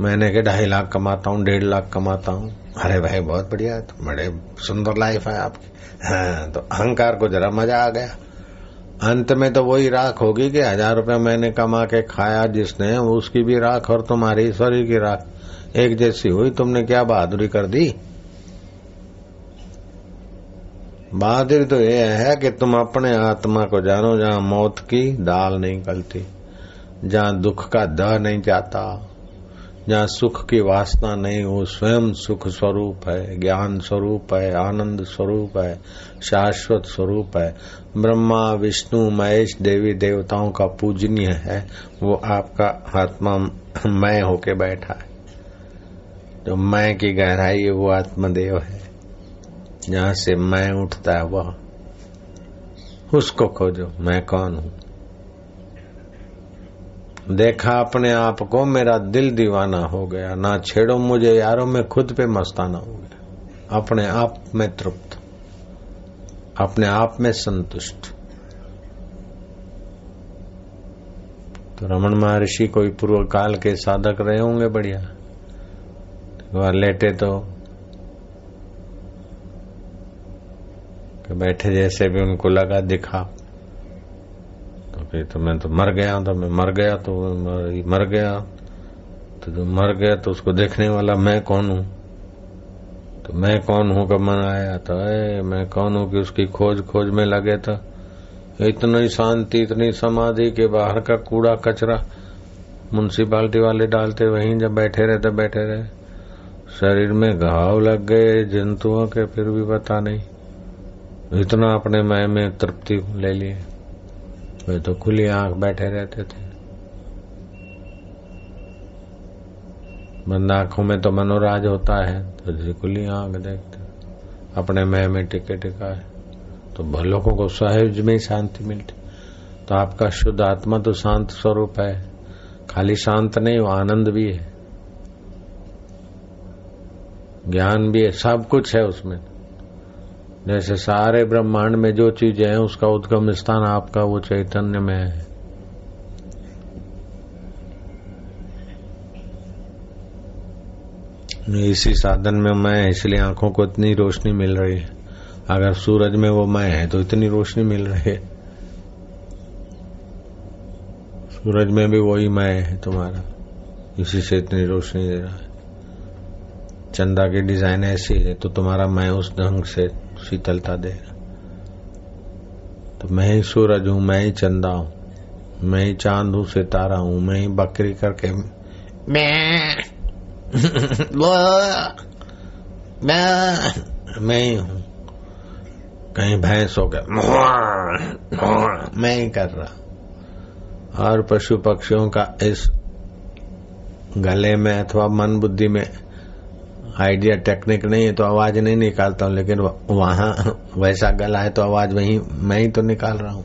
मैंने के ढाई लाख कमाता हूँ, डेढ़ लाख कमाता हूँ। अरे भाई, बहुत बढ़िया है तो बड़े सुंदर लाइफ है आपकी। हाँ तो अहंकार को जरा मज़ा आ गया। अंत में तो वही राख होगी कि हज़ार रुपया मैंने कमा के खाया जिसने, उसकी भी राख और तुम्हारी शरीर की राख। एक जैसी हुई, तुमने क्या बहादुरी कर दी? बहादुरी तो यह है कि तुम अपने आत्मा को जानो, जहाँ मौत की दाल नहीं गलती, जहाँ दुख का दह नहीं जाता। जहाँ सुख की वासना नहीं, वो स्वयं सुख स्वरूप है, ज्ञान स्वरूप है, आनंद स्वरूप है, शाश्वत स्वरूप है। ब्रह्मा, विष्णु, महेश, देवी, देवताओं का पूजनीय है, वो आपका आत्मा मैं होके बैठा है। जो मैं की गहराई है वो आत्मदेव है। जहाँ से मैं उठता है, वह, उसको खोजो, मैं कौन हूँ? देखा अपने आप को, मेरा दिल दीवाना हो गया। ना छेड़ो मुझे, यारों, में खुद पे मस्ताना हो गया। अपने आप में तृप्त, अपने आप में संतुष्ट। तो रमन महर्षि कोई पूर्व काल के साधक रहे होंगे, बढ़िया। वह लेटे तो बैठे जैसे भी उनको लगा दिखा। फिर तो मैं तो मर गया तो मैं मर गया तो मर गया। तो जो मर गया तो उसको देखने वाला मैं कौन हूँ? तो मैं कौन हूँ कब मन आया तो ए, मैं कौन हूँ कि उसकी खोज खोज में लगे तो इतनी शांति इतनी समाधि के बाहर का कूड़ा कचरा म्यूनसिपालिटी वाले डालते वहीं जब बैठे रहते बैठे रहे। शरीर में घाव लग गए जंतुओं के फिर भी पता नहीं। इतना अपने मैं में तृप्ति ले लिए। वे तो खुली आँख बैठे रहते थे। बंद आँखों में तो मनोराज होता है तो खुली आँख देखते। अपने मह में टिके टिका है तो भलोकों को सहज में ही शांति मिलती। तो आपका शुद्ध आत्मा तो शांत स्वरूप है, खाली शांत नहीं, वो आनंद भी है। ज्ञान भी है, सब कुछ है उसमें। जैसे सारे ब्रह्मांड में जो चीज़ें हैं, उसका उद्गम स्थान आपका, वो चैतन्य में है। इसी साधन में मैं, इसलिए आँखों को इतनी रोशनी मिल रही है। अगर सूरज में वो मैं है तो इतनी रोशनी मिल रही है। सूरज में भी वही मैं है तुम्हारा। इसी से इतनी रोशनी दे रहा है। चंदा की डिज़ाइन ऐसी है तो तुम्हारा मैं उस ढंग से शीतलता दे। तो मैं ही सूरज हूँ, मैं ही चंदा हूँ, मैं ही चाँद हूँ, सितारा हूँ, मैं ही बकरी करके मैं मैं मैं ही हूँ। कहीं भैंस हो गया, मैं ही कर रहा। और पशु पक्षियों का इस गले में अथवा मन बुद्धि में आइडिया टेक्निक नहीं है तो आवाज़ नहीं निकालता हूँ, लेकिन वहाँ वैसा गला है तो आवाज़ वही मैं ही तो निकाल रहा हूँ।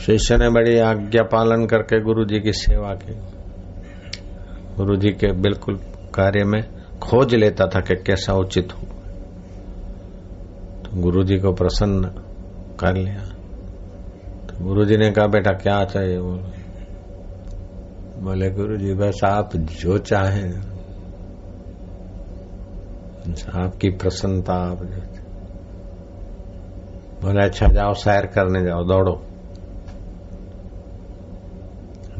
शिष्य ने बड़ी आज्ञा पालन करके गुरु जी की सेवा की। गुरु जी के बिल्कुल कार्य में खोज लेता था कि कैसा उचित हो। तो गुरु जी को प्रसन्न कर लिया। तो गुरु जी ने कहा, बेटा, क्या चाहिए बोलो? बोले, गुरु जी, बस आप जो चाहे। आपकी प्रसन्नता आप जो बोले अच्छा जाओ सैर करने जाओ, दौड़ो।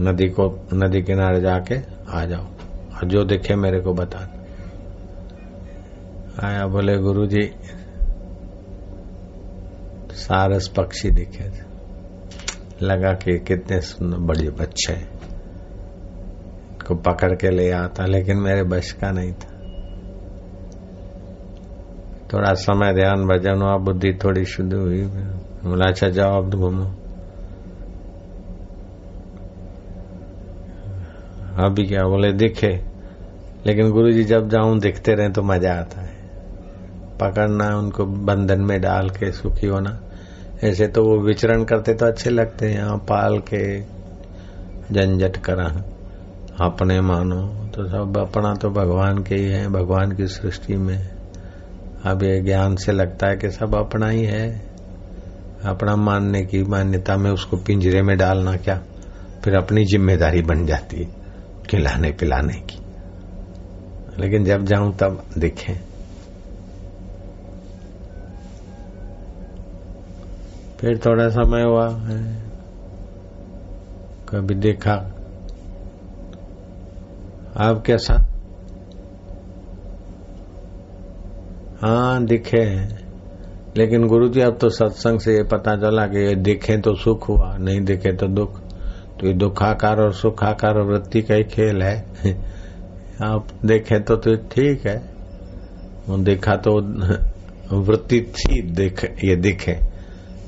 नदी को, नदी किनारे जाके आ जाओ, और जो देखे मेरे को बता आया, बोले, गुरु जी, सारस पक्षी दिखे लगा कि कितने सुंदर, बड़े बच्चे हैं। को पकड़ के ले आता, लेकिन मेरे बश का नहीं था। थोड़ा समय ध्यान भजन हुआ, बुद्धि थोड़ी शुद्ध हुई। बोला अच्छा जाओ, अब घूमो। अभी क्या बोले, दिखे। लेकिन गुरु जी जब जाऊँ, दिखते रहे तो मज़ा आता है। पकड़ना, उनको बंधन में डाल के सुखी होना, ऐसे तो वो विचरण करते तो अच्छे लगते हैं। यहाँ पाल के, झंझट करा। अपने मानो। तो सब अपना तो भगवान के ही है, भगवान की सृष्टि में। अब ये ज्ञान से लगता है कि सब अपना ही है। अपना मानने की मान्यता में उसको पिंजरे में डालना क्या? फिर अपनी ज़िम्मेदारी बन जाती है, खिलाने पिलाने की। लेकिन जब जाऊँ तब दिखे। फिर थोड़ा समय हुआ, है। कभी देखा आप कैसा? हाँ दिखे लेकिन गुरु जी अब तो सत्संग से ये पता चला कि ये दिखे तो सुख हुआ, नहीं दिखे तो दुख। तो ये दुखाकार और सुखाकार वृत्ति का ही खेल है। आप देखे तो तो ठीक है। वो देखा तो वृत्ति थी, देख, ये दिखे।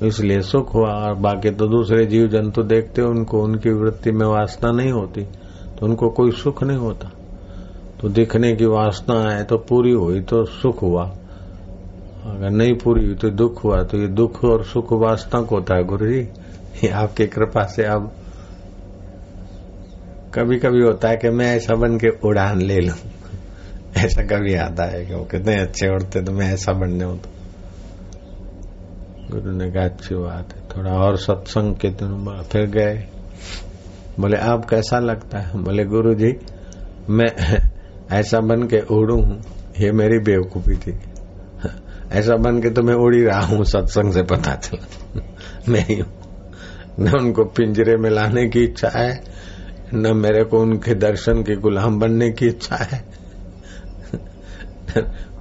इसलिए सुख हुआ, और बाकी तो दूसरे जीव जंतु देखते उनको, उनकी वृत्ति में वासना नहीं होती। तो उनको कोई सुख नहीं होता। तो दिखने की वासना है तो पूरी हुई तो सुख हुआ। अगर नहीं पूरी हुई तो दुख हुआ। तो ये दुख और सुख वास्तव को होता है गुरु जी ये आपकी कृपा से अब कभी कभी होता है कि मैं ऐसा बन के उड़ान ले लू। ऐसा कभी आता है कि वो कितने अच्छे उड़ते तो मैं ऐसा बनने हूँ। तो गुरु ने कहा, अच्छी बात है। थोड़ा और सत्संग के दिन फिर गए। बोले आप कैसा लगता है? बोले गुरु जी मैं ऐसा बन के उड़ू हूँ। ये मेरी बेवकूफ़ी थी। ऐसा बन के तो मैं उड़ रहा हूँ, सत्संग से पता चला। मैं ही न उनको पिंजरे में लाने की इच्छा है, न मेरे को उनके दर्शन के गुलाम बनने की इच्छा है।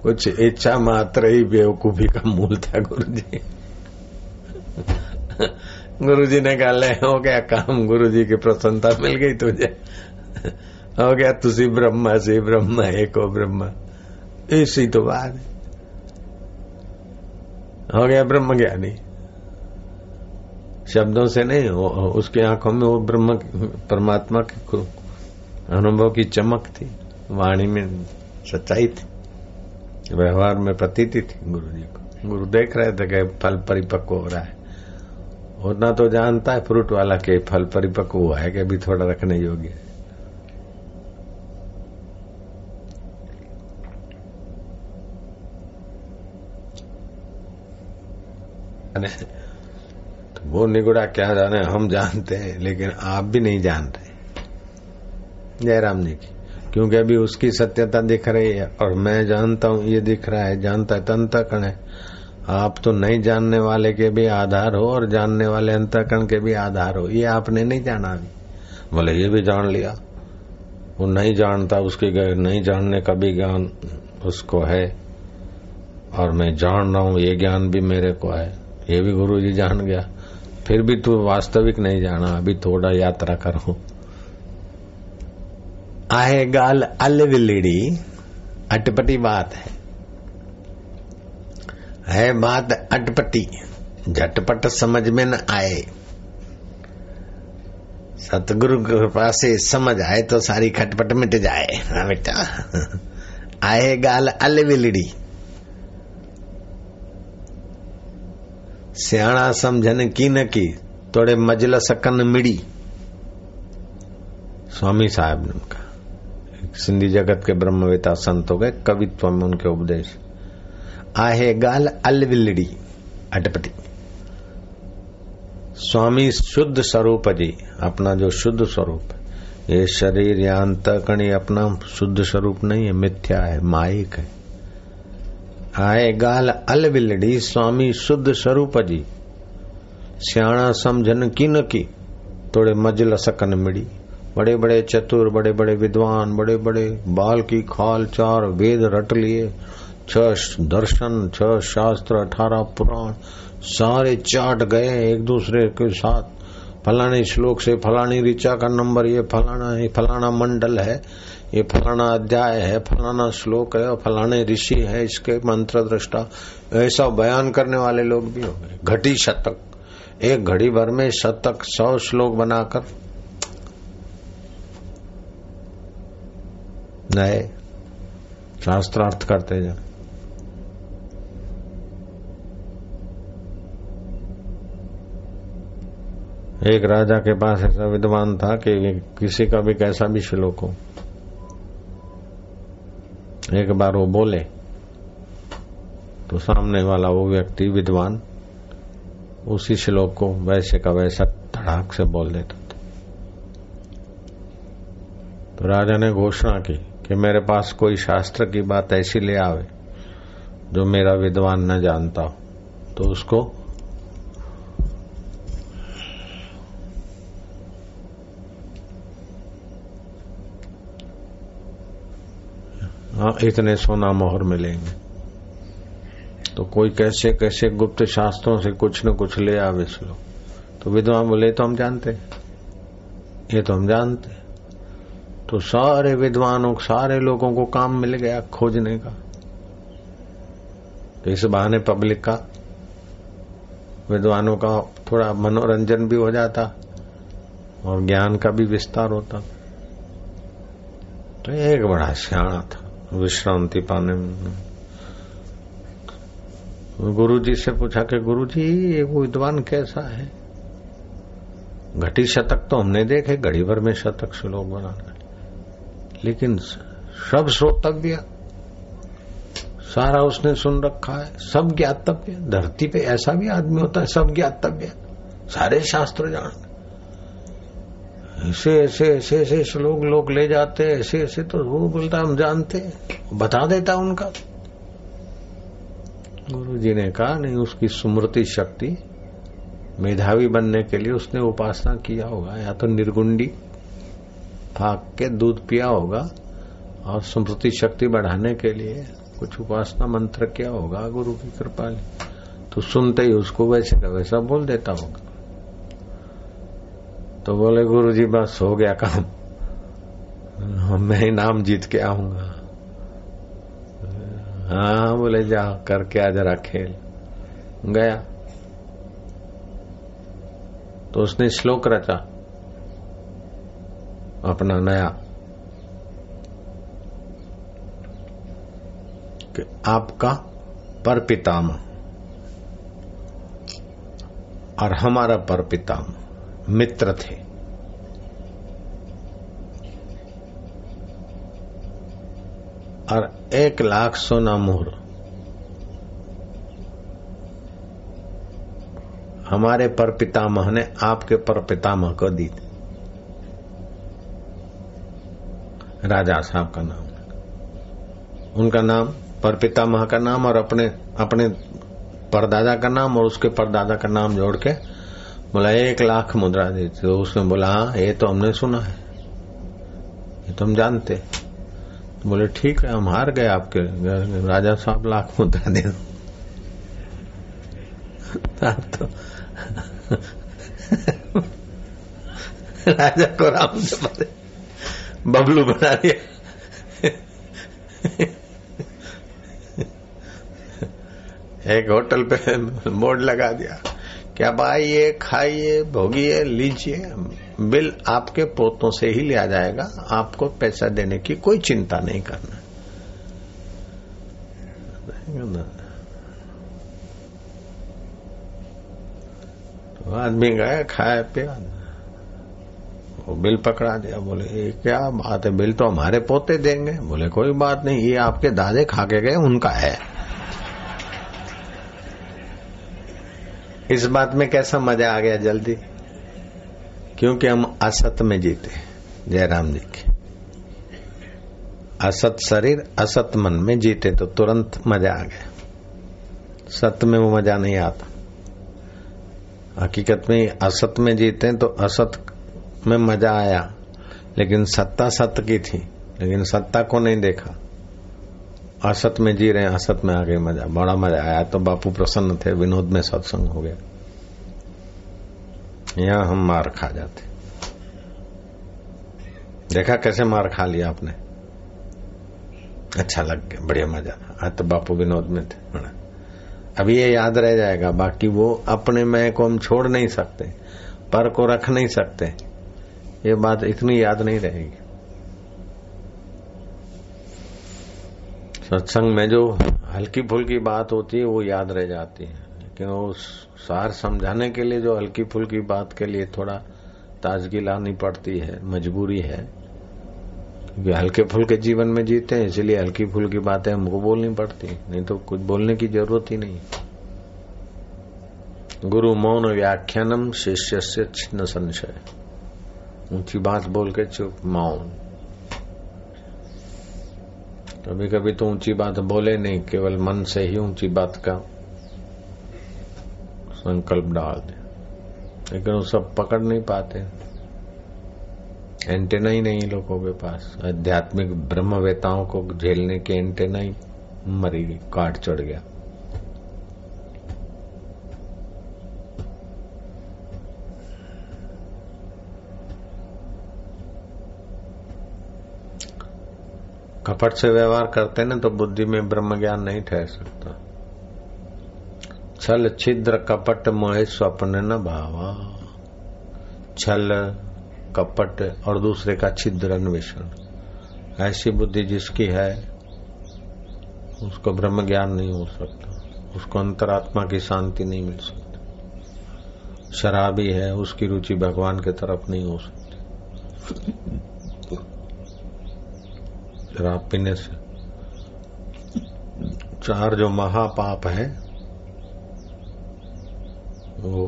कुछ इच्छा मात्र ही बेवकूफ़ी का मूल था गुरु जी गुरु जी ने कहा, ले, हो गया काम गुरु जी की प्रसन्नता मिल गई तुझे। हो गया, तुसी ब्रह्मा से ब्रह्मा, एक हो ब्रह्मा। इसी तो बात हो गया ब्रह्म ज्ञानी शब्दों से नहीं उसकी आँखों में वो ब्रह्म परमात्मा के अनुभव की चमक थी, वाणी में सच्चाई थी, व्यवहार में प्रतीति थी गुरु जी को। गुरु देख रहे थे कि फल परिपक्व हो रहा है। उतना तो जानता है, फ्रूट वाला के फल परिपक्व हुआ है कि अभी थोड़ा रखने योग्य है। तो वो निगुड़ा क्या जाने, हम जानते हैं, लेकिन आप भी नहीं जानते। जयराम जी की, क्योंकि अभी उसकी सत्यता दिख रही है, और मैं जानता हूँ, ये दिख रहा है, जानता है, तंतकण है। आप तो नहीं जानने वाले के भी आधार हो और जानने वाले अंतकण के भी आधार हो। ये आपने नहीं जाना अभी। बोले ये भी जान लिया। वो नहीं जानता, उसके नहीं जानने का भी ज्ञान उसको है। और मैं जान रहा हूँ, ये ज्ञान भी मेरे को है। ये भी गुरु जी जान गया। फिर भी तू वास्तविक नहीं जाना, अभी थोड़ा यात्रा करो। आए गाल अलविलड़ी, अटपटी बात है। है बात अटपटी। झटपट समझ में न आए। सतगुरु कृपा से समझ आए तो सारी खटपट मिट जाए। हाँ बेटा? आए गाल अलविलड़ी। सियाणा समझन की न की, तोड़े मजल सकन मिड़ी। स्वामी साहब ने कहा, सिंधी जगत के ब्रह्मवेता संत हो गए, कवित्व में उनके उपदेश। आहे गाल अलविलड़ी अटपटी। स्वामी शुद्ध स्वरूप जी अपना जो शुद्ध स्वरूप, ये शरीर या अंतकणी अपना शुद्ध स्वरूप नहीं है, मिथ्या है माइक है। आए गाल अलविलड़ी स्वामी शुद्ध स्वरूप जी सियाणा समझन की न की, थोड़े मजल सकन मिड़ी। बड़े बड़े चतुर बड़े बड़े विद्वान बड़े बड़े बाल की खाल चार वेद रट लिए छह दर्शन छह शास्त्र, अठारह पुराण, सारे चाट गए एक दूसरे के साथ। फलाने श्लोक से फलानी ऋचा का नंबर, ये फलाना है फलाना मंडल है, ये फलाना अध्याय है, फलाना श्लोक है और फलाने ऋषि है इसके मंत्र दृष्टा ऐसा बयान करने वाले लोग भी हो गए। घटी शतक। एक घड़ी भर में शतक, सौ श्लोक बनाकर। नए। शास्त्रार्थ करते जा एक राजा के पास ऐसा विद्वान था कि किसी का भी कैसा भी श्लोक हो। एक बार वो बोले तो सामने वाला वो व्यक्ति विद्वान उसी श्लोक को वैसे का वैसा धड़ाक से बोल देता था। तो राजा ने घोषणा की कि मेरे पास कोई शास्त्र की बात ऐसी ले आवे जो मेरा विद्वान न जानता हो तो उसको हाँ इतने सोना मोहर मिलेंगे। तो कोई कैसे कैसे गुप्त शास्त्रों से कुछ न कुछ ले आवे श्लोक तो विद्वान बोले तो हम जानते ये तो हम जानते तो सारे विद्वानों, सारे लोगों को काम मिल गया खोजने का। तो इस बहाने पब्लिक का विद्वानों का थोड़ा मनोरंजन भी हो जाता और ज्ञान का भी विस्तार होता। तो एक बड़ा सियाणा था। विश्रांति पाने में। गुरु जी से पूछा कि गुरु जी ये विद्वान कैसा है? घटी शतक तो हमने देखे, घड़ी भर में शतक श्लोक बनाना लेकिन सब श्रोतव्य, सारा उसने सुन रखा है, सब ज्ञातव्य। धरती पे ऐसा भी आदमी होता है, सब ज्ञातव्य। सारे शास्त्र जान। ऐसे ऐसे ऐसे ऐसे श्लोक लोग ले जाते ऐसे ऐसे तो वो बोलता हम जानते बता देता उनका। गुरु जी ने कहा, नहीं, उसकी स्मृति शक्ति मेधावी बनने के लिए उसने उपासना किया होगा। या तो निर्गुंडी फाक के दूध पिया होगा और स्मृति शक्ति बढ़ाने के लिए कुछ उपासना मंत्र किया होगा। गुरु की कृपा तो सुनते ही उसको वैसे का वैसा बोल देता होगा। तो बोले गुरु जी बस हो गया काम। मैं इनाम जीत के आऊँगा। हाँ बोले, जा, करके आ जरा खेल। गया। तो उसने श्लोक रचा, अपना नया। कि आपका पर पिताम और हमारा पर पिताम मित्र थे। और एक लाख सोना मोहर हमारे पर पितामह ने आपके पर पितामह को दी थी। राजा साहब का नाम। उनका नाम, पर पितामह का नाम और अपने अपने परदादा का नाम और उसके परदादा का नाम जोड़ के बोला, एक लाख मुद्रा दी तो उसने बोला हाँ ये तो हमने सुना है। ये तो हम जानते तो बोले, ठीक है, हम हार गए आपके राजा साहब, लाख मुद्रा दे दो। तो राजा को राम से बबलू बना दिया। एक होटल पे बोर्ड लगा दिया। क्या आइए खाइए, भोगिए, लीजिए, बिल आपके पोतों से ही लिया जाएगा। आपको पैसा देने की कोई चिंता नहीं करना। तो आदमी गए, खाए, पिया। वो बिल पकड़ा दिया। बोले, ये क्या बात है? बिल तो हमारे पोते देंगे। बोले, कोई बात नहीं, ये आपके दादे खा के गए, उनका है। इस बात में कैसा मज़ा आ गया जल्दी? क्योंकि हम असत में जीते जयराम जी के। असत शरीर, असत मन में जीते तो तुरंत मज़ा आ गया। सत्य में वो मज़ा नहीं आता। हकीकत में असत में जीते तो असत में मज़ा आया, लेकिन सत्ता सत्य की थी, लेकिन सत्ता को नहीं देखा। असत में जी रहे असत में आ गए, मज़ा, बड़ा मज़ा आया। तो बापू प्रसन्न थे, विनोद में सत्संग हो गया। यहाँ हम मार खा जाते। देखा कैसे मार खा लिया आपने? अच्छा लग गया, बढ़िया मज़ा। आज तो बापू विनोद में थे अभी ये याद रह जाएगा, बाकी वो अपने मैं को हम छोड़ नहीं सकते, पर को रख नहीं सकते। ये बात इतनी याद नहीं रहेगी। सत्संग में जो हल्की फुल्की बात होती है, वो याद रह जाती है। लेकिन वो सार समझाने के लिए जो हल्की फुल्की बात के लिए थोड़ा ताजगी लानी पड़ती है, मजबूरी है। क्योंकि हल्के फुल्के जीवन में जीते हैं, इसलिए हल्की फुल्की बातें हमको बोलनी पड़ती नहीं तो कुछ बोलने की ज़रूरत ही नहीं। गुरु मौन व्याख्यानम शिष्य से छिन्न संशय। ऊँची बात बोल के चुप मौन। कभी कभी तो ऊँची बात बोले नहीं, केवल मन से ही ऊँची बात का संकल्प डाल दे। लेकिन वो सब पकड़ नहीं पाते। एंटेना ही नहीं लोगों के पास। आध्यात्मिक ब्रह्मवेताओं को झेलने के एंटेना ही मरी, काट चढ़ गया। कपट से व्यवहार करते ना तो बुद्धि में ब्रह्म ज्ञान नहीं ठहर सकता। छल छिद्र कपट मोह स्वप्न न भावा। छल कपट और दूसरे का छिद्र अन्वेषण। ऐसी बुद्धि जिसकी है, उसको ब्रह्म ज्ञान नहीं हो सकता। उसको अंतरात्मा की शांति नहीं मिल सकती। शराबी है, उसकी रुचि भगवान के तरफ़ नहीं हो सकती। शराब पीने से चार जो महापाप है, वो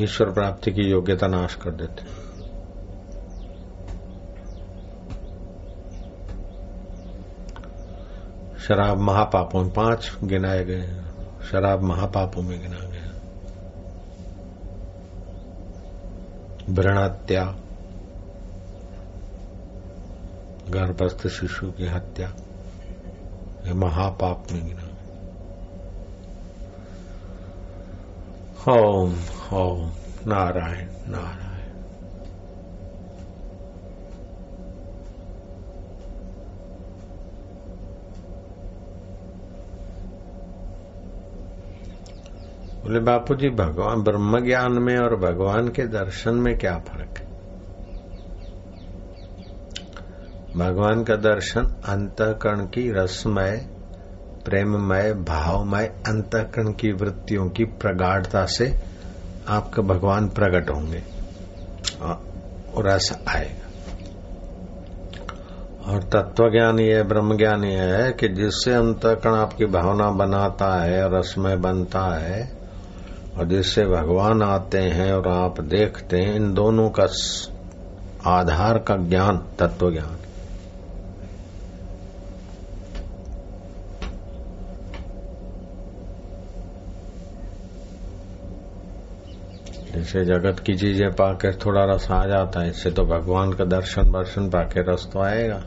ईश्वर प्राप्ति की योग्यता नाश कर देते शराब महापापों में पाँच गिनाए गए शराब महापापों में गिना गया। भ्रणहत्या गर्भस्थ शिशु की हत्या। ये महापाप में गिना ओम ओम, नारायण नारायण। बोले बापू जी भगवान ब्रह्म ज्ञान में और भगवान के दर्शन में क्या फ़र्क है? भगवान का दर्शन, अंतकरण की रसमय, प्रेममय, भावमय, अंतकरण की वृत्तियों की प्रगाढ़ता से आपका भगवान प्रकट होंगे। और ऐसा आएगा। और तत्व ज्ञान ये ब्रह्म ज्ञान ये है कि जिससे अंतकरण आपकी भावना बनाता है और रसमय बनता है, और जिससे भगवान आते हैं और आप देखते हैं, इन दोनों का आधार का ज्ञान तत्व ज्ञान जैसे जगत की चीज़ें पाकर थोड़ा रस आ जाता है। इससे तो भगवान का दर्शन वर्शन पाके रस तो आएगा।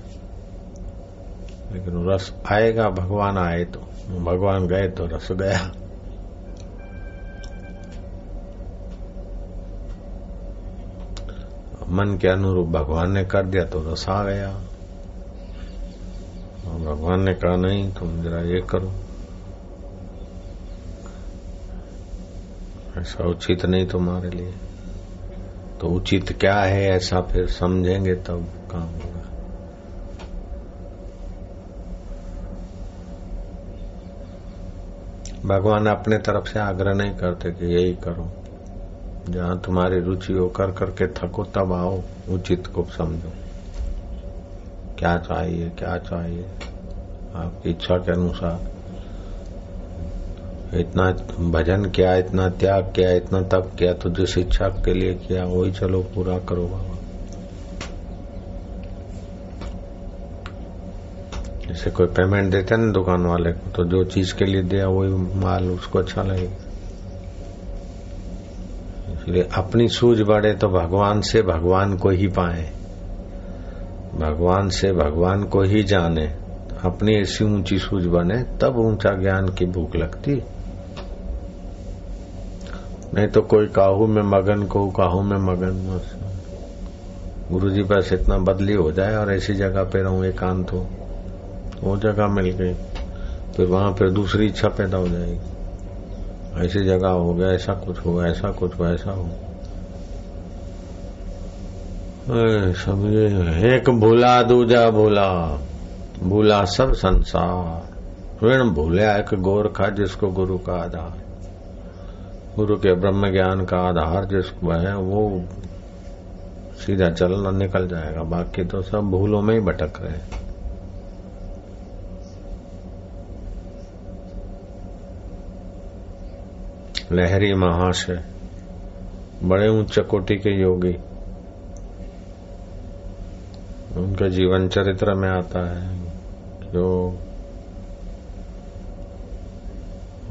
लेकिन रस आएगा, भगवान आए तो। भगवान गए तो रस गया। मन के अनुरूप भगवान ने कर दिया तो रस आ गया। भगवान ने कहा, नहीं, तुम जरा ये करो। ऐसा उचित नहीं तुम्हारे लिए। तो उचित क्या है ऐसा फिर समझेंगे तब काम होगा। भगवान अपने तरफ़ से आग्रह नहीं करते कि यही करो। जहाँ तुम्हारी रुचि हो, कर करके थको, तब आओ, उचित को समझो। क्या चाहिए क्या चाहिए? आपकी इच्छा के अनुसार। इतना भजन किया, इतना त्याग किया, इतना तप किया तो जिस इच्छा के लिए किया, वही चलो पूरा करो बाबा। जैसे कोई पेमेंट देते ना दुकान वाले को तो जो चीज़ के लिए दिया, वही माल उसको अच्छा लगेगा। इसलिए अपनी सूझ बढ़े तो भगवान से भगवान को ही पाए। भगवान से भगवान को ही जाने। अपनी ऐसी ऊँची सूझ बने, तब ऊँचा ज्ञान की भूख लगती। नहीं तो कोई काहू में मगन को काहू में मगन। गुरु जी बस इतना बदली हो जाए और ऐसी जगह पे रहूँ, एकांत हो। वो जगह मिल गई। फिर वहाँ फिर दूसरी इच्छा पैदा हो जाएगी। ऐसी जगह हो गया, ऐसा कुछ हो ऐसा कुछ हो ऐसा हो समझे? एक भूला, दूजा भूला। भूला सब संसार। ऋण भूलिया एक गोरखा जिसको गुरु का आधार गुरु के ब्रह्म ज्ञान का आधार जिसको है, वो सीधा चलना निकल जाएगा। बाकी तो सब भूलों में ही भटक रहे हैं। लहरी महाशय, बड़े उच्च कोटि के योगी, उनके जीवन चरित्र में आता है जो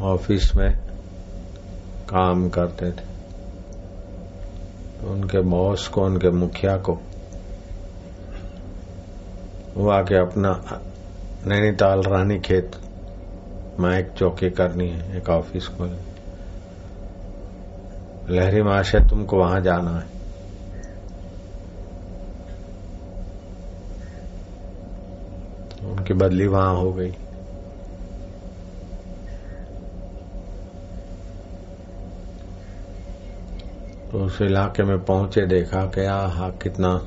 ऑफ़िस में काम करते थे। उनके बॉस को, उनके मुखिया को, वो आके अपना नैनीताल रानी खेत में एक चौकी करनी है, एक ऑफ़िस खोलनी लहरी महाशय तुमको वहाँ जाना है। उनकी बदली वहाँ हो गई। उस इलाके में पहुँचे, देखा कि हा कितना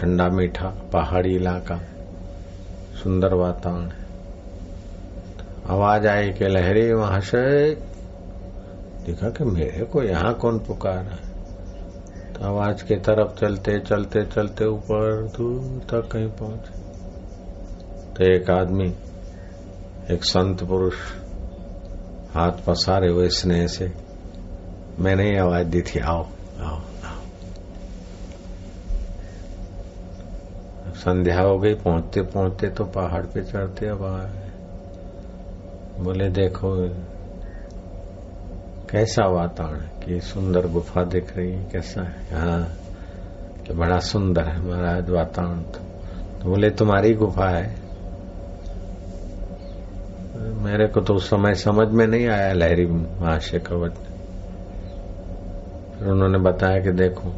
ठंडा मीठा पहाड़ी इलाका, सुंदर वातावरण आवाज़ आई कि, लहरी से? देखा कि, मेरे को यहाँ कौन पुकारा है? तो आवाज़ की तरफ़ चलते चलते चलते ऊपर, दूर तक कहीं पहुँचे। तो एक आदमी, एक संत पुरुष, हाथ पसारे हुए स्नेह से मैंने ही आवाज़ दी थी आओ आओ आओ। संध्या हो गई पहुँचते पहुँचते तो पहाड़ पे चढ़ते अब बोले देखो कैसा वातावरण कि सुंदर गुफा दिख रही है कैसा है? हाँ कि बड़ा सुंदर है महाराज वातावरण तो, तो बोले तुम्हारी गुफा है? मेरे को तो उस समय समझ में नहीं आया लहरी महाशय कवच। फिर उन्होंने बताया कि देखो,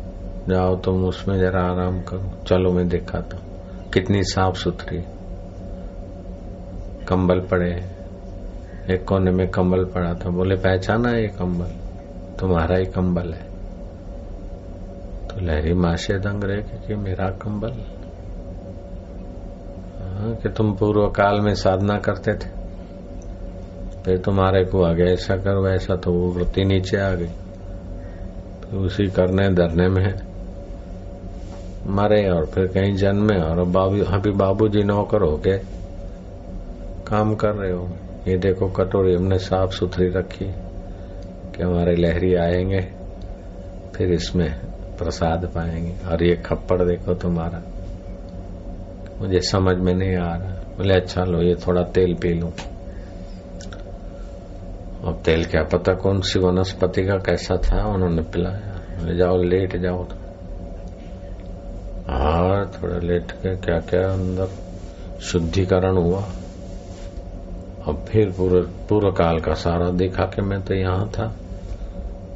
जाओ तुम उसमें जरा आराम करो। चलो मैं दिखाता हूँ। कितनी साफ़ सुथरी। कंबल पड़े। एक कोने में कंबल पड़ा था। बोले, पहचाना ये कंबल? तुम्हारा ही कंबल है। तो लहरी माशे दंग रहे कि मेरा कंबल? हाँ कि तुम पूर्व काल में साधना करते थे। फिर तुम्हारे को आगे ऐसा करो, ऐसा तो वो वृत्ति नीचे आ गई। तो उसी करने धरने में मरे और फिर कहीं जन्मे और बाबू अभी बाबू जी नौकर हो के काम कर रहे हो। ये देखो कटोरी हमने साफ़ सुथरी रखी कि हमारे लहरी आएँगे, फिर इसमें प्रसाद पाएँगे। और ये खप्पड़ देखो तुम्हारा। मुझे समझ में नहीं आ रहा। बोले अच्छा लो, ये थोड़ा तेल पी लू। अब तेल क्या पता कौन सी वनस्पति का कैसा था, उन्होंने पिलाया। ले जाओ, लेट जाओ। तो और थोड़ा लेट के क्या क्या अंदर शुद्धिकरण हुआ। और फिर पूरे काल का सारा देखा कि मैं तो यहाँ था।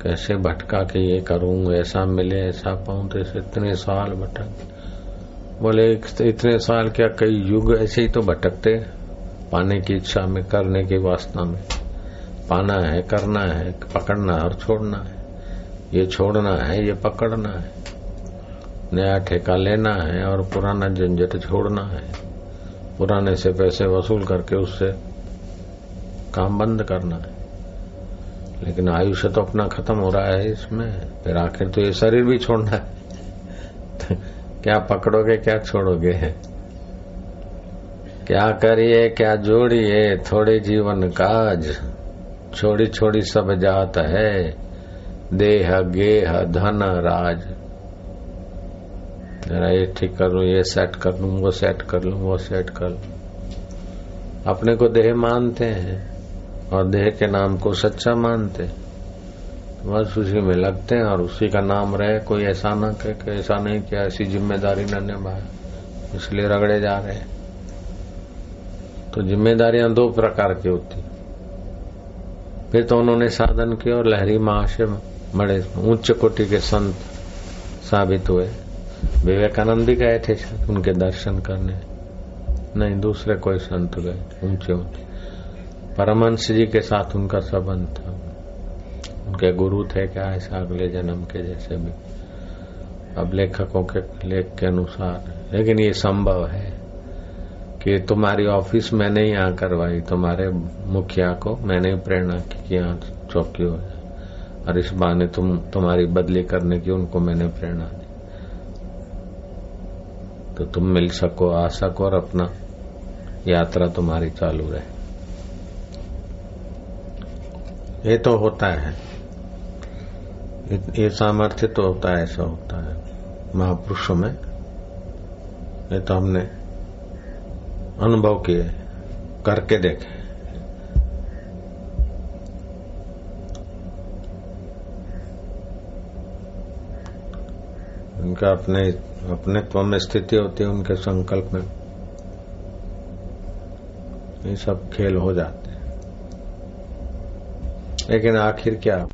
कैसे भटका के ये करूँ, ऐसा मिले, ऐसा पाऊँ तो इतने साल भटक। बोले इतने साल क्या कई युग ऐसे ही तो भटकते पाने की इच्छा में, करने की वासना में? पाना है, करना है, पकड़ना है और छोड़ना है। ये छोड़ना है, ये पकड़ना है। नया ठेका लेना है और पुराना झंझट छोड़ना है। पुराने से पैसे वसूल करके उससे काम बंद करना है। लेकिन आयुष्य तो अपना खत्म हो रहा है इसमें। फिर आखिर तो ये शरीर भी छोड़ना है। क्या पकड़ोगे, क्या छोड़ोगे? क्या करिए, क्या जोड़िए? थोड़े जीवन काज। छोड़ी छोड़ी सब जात है। देह, गेह, धन, राज। जरा ये ठीक कर लू, ये सेट कर लू, वो सेट कर लू, वो सेट कर लू। अपने को देह मानते हैं और देह के नाम को सच्चा मानते बस उसी में लगते हैं और उसी का नाम रहे, कोई ऐसा ना कहे कि ऐसा नहीं किया ऐसी ज़िम्मेदारी न निभाए। इसलिए रगड़े जा रहे हैं। तो जिम्मेदारियाँ दो प्रकार की होती फिर तो उन्होंने साधन किया और लहरी महाशय बड़े उच्च कोटि के संत साबित हुए। विवेकानंद भी गए थे उनके दर्शन करने। नहीं, दूसरे कोई संत गए, ऊँचे ऊँचे। परमहंस जी के साथ उनका संबंध था। उनके गुरु थे क्या ऐसा अगले जन्म के जैसे भी? अब लेखकों के लेख के अनुसार। लेकिन ये संभव है। कि तुम्हारी ऑफ़िस मैंने ही यहाँ करवाई, तुम्हारे मुखिया को मैंने ही प्रेरणा की कि यहाँ चौकी हो। जाए और इस बहाने तुम, तुम्हारी बदली करने की उनको मैंने प्रेरणा दी। तो तुम मिल सको, आ सको और अपना यात्रा तुम्हारी चालू रहे। ये तो होता है। ये सामर्थ्य तो होता है, ऐसा होता है। महापुरुषों में ये तो हमने अनुभव किए करके देखे। उनका अपने अपने त्व में स्थिति होती है, उनके संकल्प में ये सब खेल हो जाते हैं। लेकिन आखिर क्या?